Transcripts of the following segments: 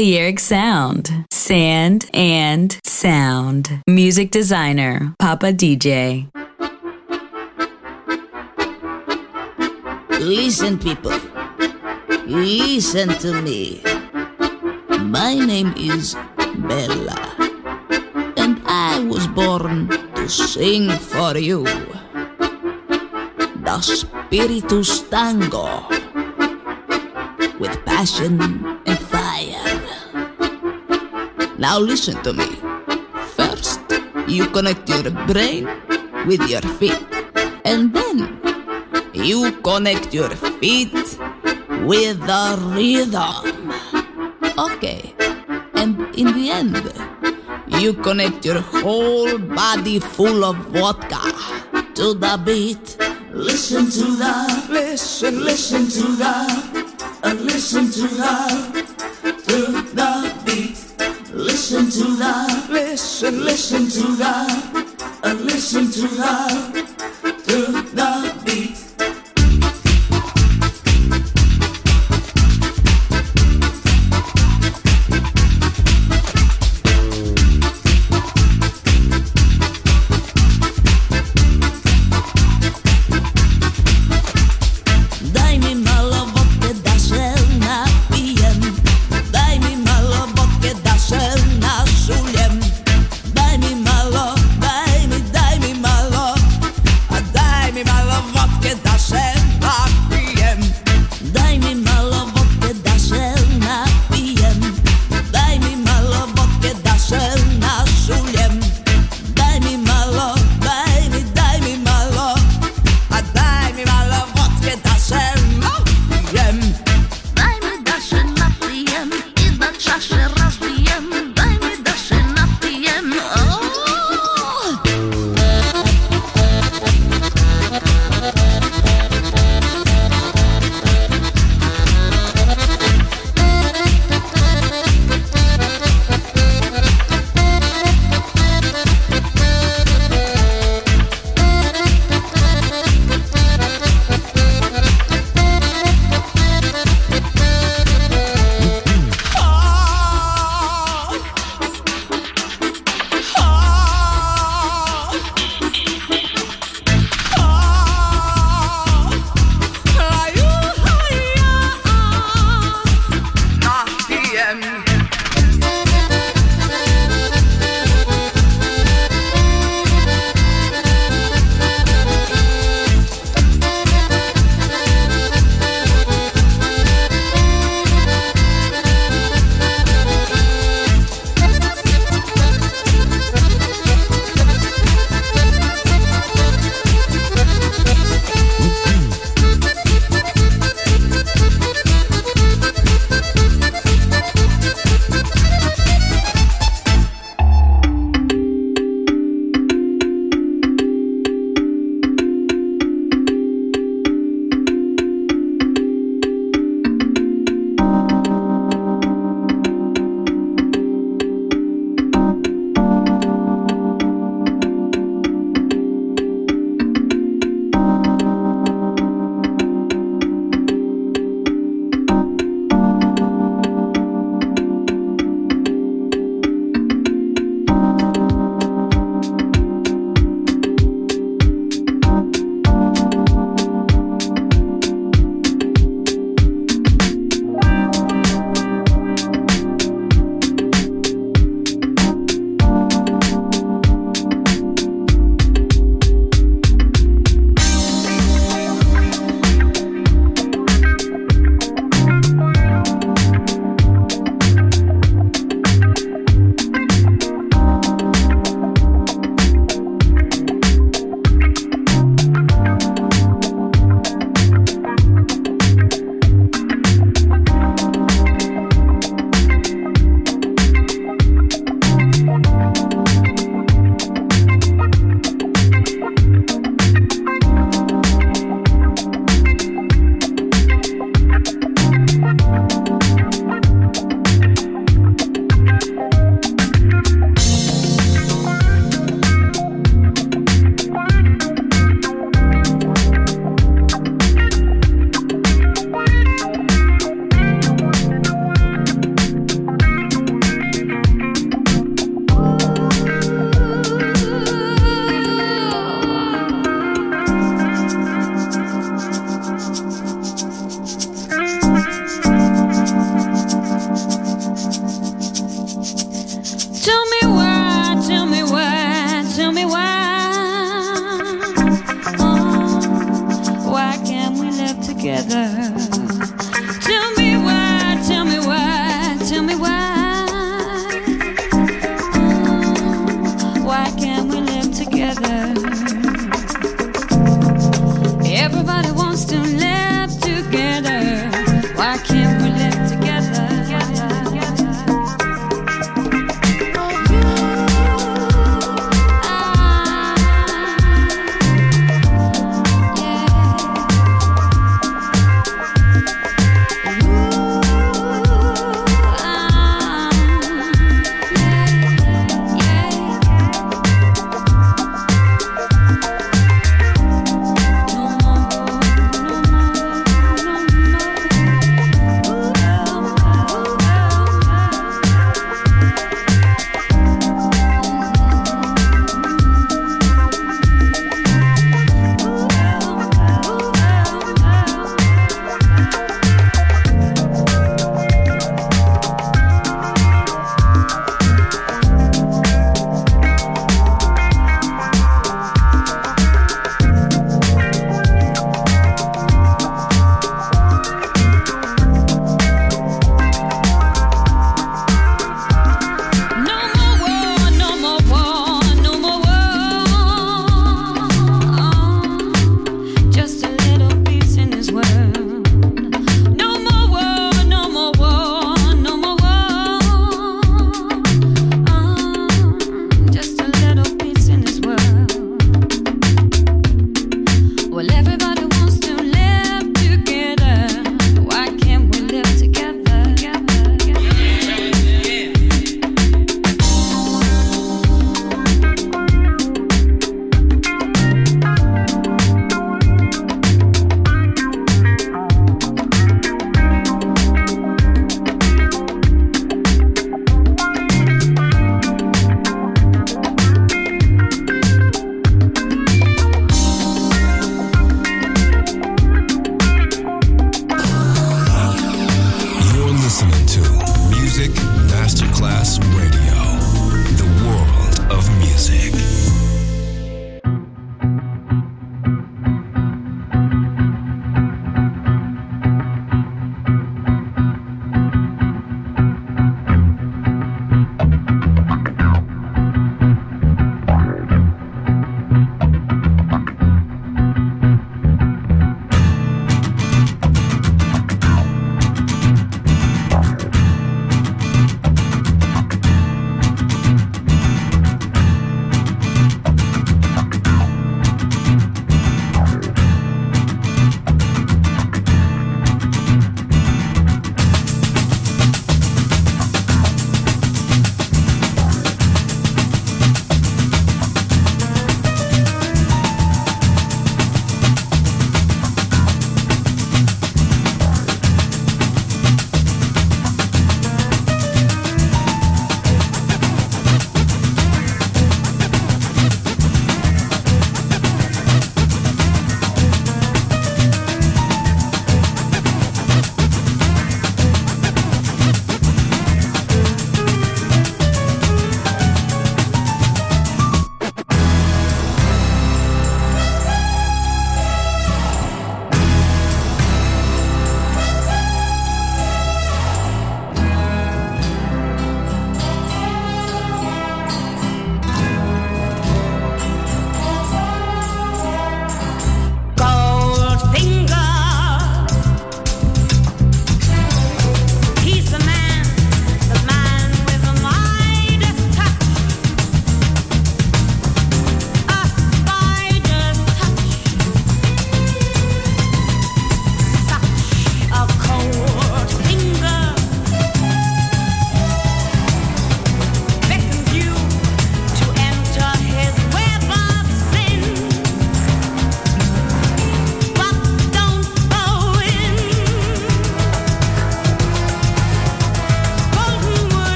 Balearic Sound, Sand and Sound. Music designer, Papa DJ. Listen, people. Listen to me. My name is Bella, and I was born to sing for you. The Spiritus Tango with passion and fire. Now listen to me. First, you connect your brain with your feet, and then you connect your feet with the rhythm. Okay, and in the end, you connect your whole body full of vodka to the beat. Listen to the, listen, listen to the, uh, listen to the, Listen to listen, listen to the, uh, listen to the,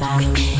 about me.